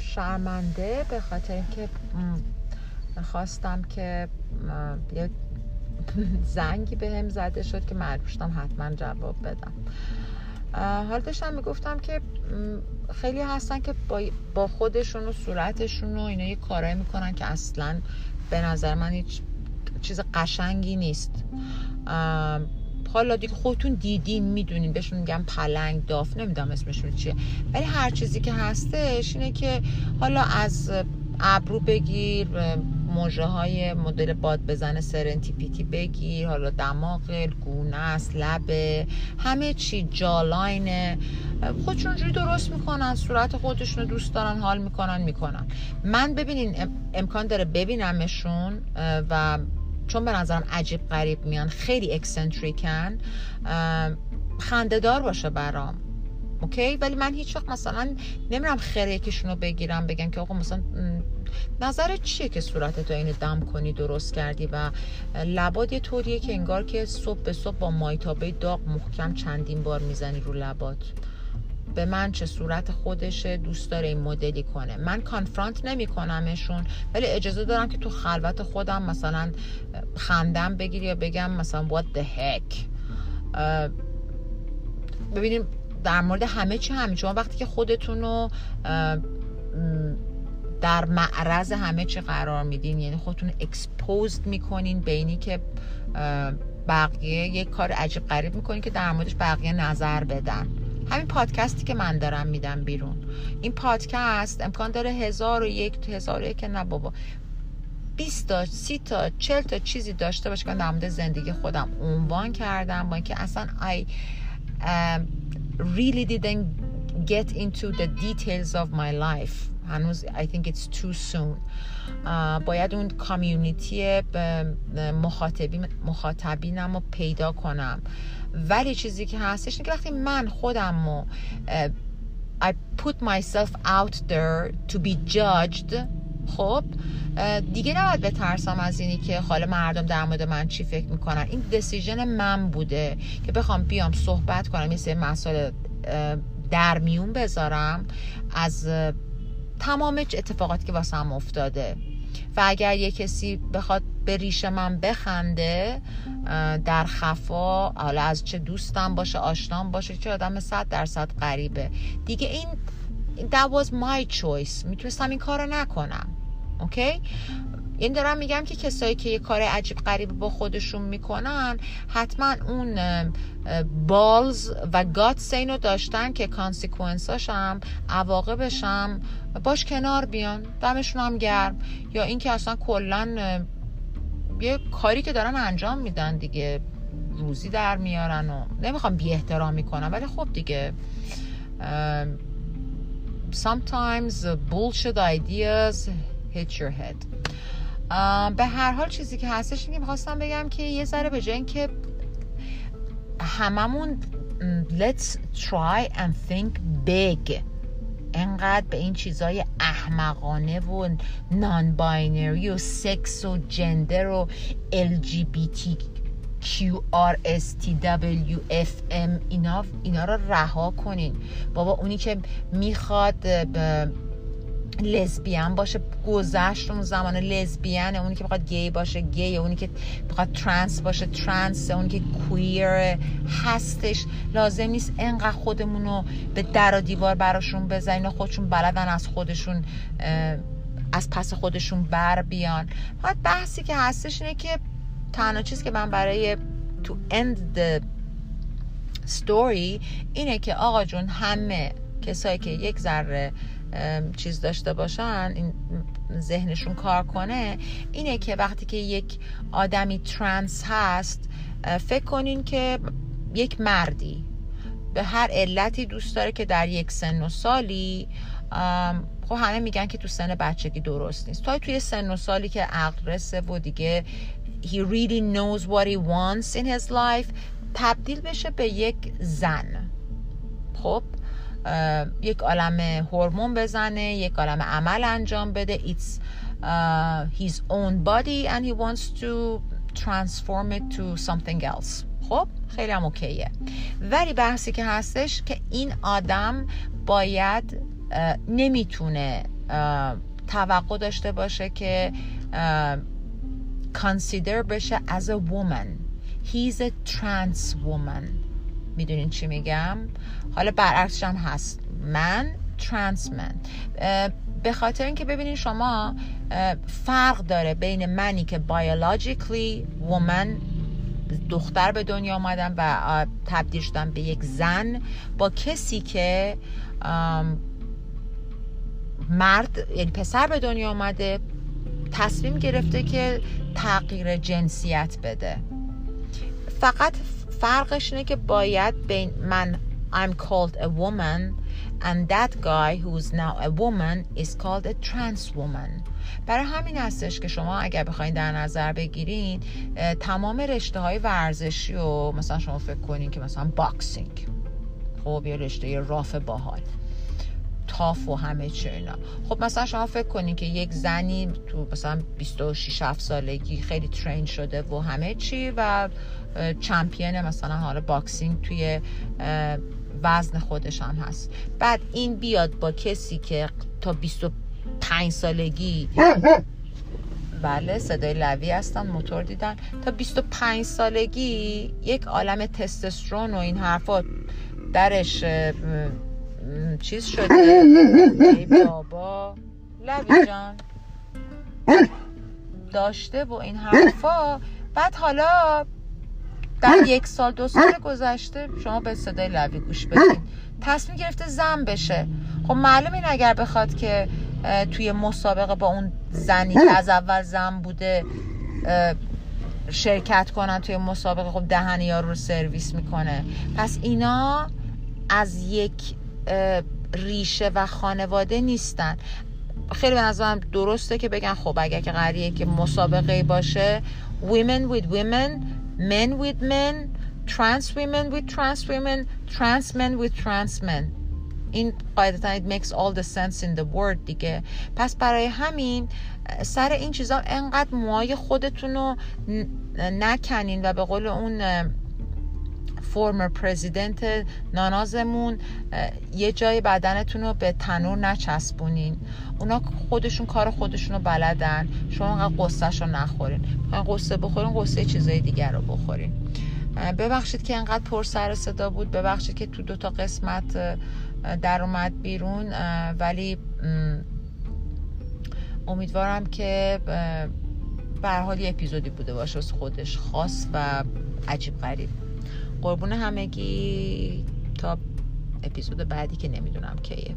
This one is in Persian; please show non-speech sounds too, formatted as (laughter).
شرمنده به خاطر که خواستم که یه زنگی به هم زده شد که مجبور حتما جواب بدم. حال داشتم می‌گفتم که خیلی هستن که با خودشون و صورتشون و اینا یه کارایی می‌کنن که اصلا به نظر من هیچ چیز قشنگی نیست. حالا دیگه خودتون دیدین می‌دونین بهشون میگم پلنگ داف نمی‌دونم اسمشون چیه. ولی هر چیزی که هستش اینه که حالا از ابرو بگیر موجه های مدل باد بزن سرنتیپیتی بگیر حالا دماغ گونه است لبه همه چی جالاینه خودشون جوری درست می‌کنن صورت خودشون دوست دارن حال می‌کنن می‌کنن. من ببینین امکان داره ببینمشون و چون به نظرم عجیب غریب میان خیلی اکسنتریکن خندهدار باشه برام. اوکی؟ ولی من هیچ وقت مثلا نمیرم خیره یکیشون رو بگیرم بگم که آقا مثلا نظرت چیه که صورت تو اینو دم کنی درست کردی؟ و لباد یه طوریه که انگار که صبح به صبح با مایتابه داغ محکم چندین بار می‌زنی رو لبات. به من چه صورت خودشه دوست داره این مدلی کنه. من کانفرانت نمی کنمشون ولی اجازه دارم که تو خلوت خودم مثلا خندم بگیر یا بگم مثلا what the heck. ببینیم در مورد همه چی همین. شما وقتی که خودتون رو در معرض همه چی قرار میدین یعنی خودتون اکسپوزد می‌کنین بینی که بقیه یک کار عجیب غریب می‌کنین که در موردش بقیه نظر بدن. همین پادکستی که من دارم میدم بیرون. این پادکست امکان داره هزار و یک هزار و یک نه بابا. 20 تا 30 تا 40 تا چیزی داشته باشه که در زندگی خودم عنوان کردم با اینکه اصلا I um, really didn't get into the details of my life. هنوز I think it's too soon. باید اون کامیونیتی مخاطبین مخاطبینم رو پیدا کنم. ولی چیزی که هستش اینه وقتی من خودم رو I put myself out there to be judged خب دیگه نباید بترسم از اینی که حال مردم در مورد من چی فکر می‌کنن. این دسیژن من بوده که بخوام بیام صحبت کنم یه سری مسائل در میون بذارم از تمام اتفاقاتی که واسه هم افتاده. و اگر یه کسی بخواد به ریش من بخنده در خفا حالا از چه دوستم باشه آشنام باشه چه آدم صد درصد غریبه. دیگه این that was my choice. می‌تونستم این کارو نکنم. اوکی این دارم میگم که کسایی که یه کار عجیب غریب با خودشون می‌کنن حتما اون بالز و گات سینو داشتن که عواقبش هم باش کنار بیان دمشون هم گرم. یا اینکه اصلا کلا یه کاری که دارن انجام میدن دیگه روزی در میارن و نمی‌خوام بی احترامی کنم ولی خب دیگه sometimes bullshit ideas hit your head. به هر حال چیزی که هستش اینکه می‌خواستم بگم که یه ذره به جای که هممون let's try and think big انقدر به این چیزای احمقانه و non-binary و سکس و gender و LGBT QRSTWFM اینا اینا رو رها کنین. بابا اونی که می‌خواد لزبیان باشه گذشت اون زمان لزبیان اونی که بخواد گی باشه گی اونی که بخواد ترانس باشه ترانس اونی که کویر هستش. لازم نیست انقدر خودمون رو به در و دیوار براشون بزنین خودشون بلدن از خودشون از پس خودشون بر بیان. فقط بحثی که هستش اینه که تنها چیز که من برای تو end the story اینه که آقا جون همه کسایی که یک ذره چیز داشته باشن این ذهنشون کار کنه اینه که وقتی که یک آدمی ترانس هست فکر کنین که یک مردی به هر علتی دوست داره که در یک سن و سالی خب همه میگن که تو سن بچگی درست نیست. تا توی سن و سالی که عقل رسه و دیگه he really knows what he wants in his life تبدیل بشه به یک زن. خب؟ یک عالم هورمون بزنه یک عالم عمل انجام بده. It's uh, his own body and he wants to transform it to something else. خب خیلی هم اوکیه. ولی بحثی که هستش که این آدم باید نمی‌تونه توقع داشته باشه که consider بشه as a woman. He's a trans woman. می‌دونین چی میگم؟ حالا برعکسش هم هست. من trans man. به خاطر اینکه ببینین شما فرق داره بین منی که biologically woman دختر به دنیا آمدم و تبدیل شدم به یک زن با کسی که مرد یعنی پسر به دنیا آمده تصمیم گرفته که تغییر جنسیت بده. فقط فرقش اینه که باید بین من I'm called a woman and that guy who's now a woman is called a trans woman. برای همین هستش که شما اگر بخواید در نظر بگیرین تمام رشته های ورزشی و مثلا شما فکر کنین که مثلا boxing خب یه رشته راف باحال تاف و همه چه اینا. خب مثلا شما فکر کنین که یک زنی تو مثلا 26 7 سالگی خیلی ترین شده و همه چی و چمپیون مثلا حالا باکسینگ توی وزن خودش هم هست. بعد این بیاد با کسی که تا 25 سالگی (laughs) بله صدای لوی هستن موتور دیدن. تا 25 سالگی یک عالم تستوسترون و این حرفات درش چیز شده. ای بابا. لبی جان. داشته و این حرفا. بعد حالا در یک سال دو سال گذشته شما به صدای لوی گوش بدین. تصمیم گرفته زن بشه. خب معلوم این اگر بخواد که توی مسابقه با اون زنی که از اول زن بوده شرکت کنن توی مسابقه خب دهنی ها رو سرویس می‌کنه. پس اینا از یک ریشه و خانواده نیستن. خیلی به نظرم درسته که بگن خب اگر که قریه که مسابقه باشه women with women men with men trans women with trans women trans men with trans men. این قاعدتا it makes all the sense in the world دیگه. پس برای همین سر این چیزا انقدر موهای خودتون رو نکنین و به قول اون فورمر پرزیدنت نانازمون یه جای بدنتون رو به تنور نچسبونین. اونا خودشون کار خودشون رو بلدن. شما انقدر قصهش رو نخورین قصه بخورین قصه چیزای دیگر رو بخورین. ببخشید که انقدر پر سر صدا بود. ببخشید که تو دوتا قسمت در اومد بیرون. ولی امیدوارم که به حال یه اپیزودی بوده باشه خودش. خاص و عجیب غریب. قربون همگی. تا اپیزود بعدی که نمی‌دونم کیه.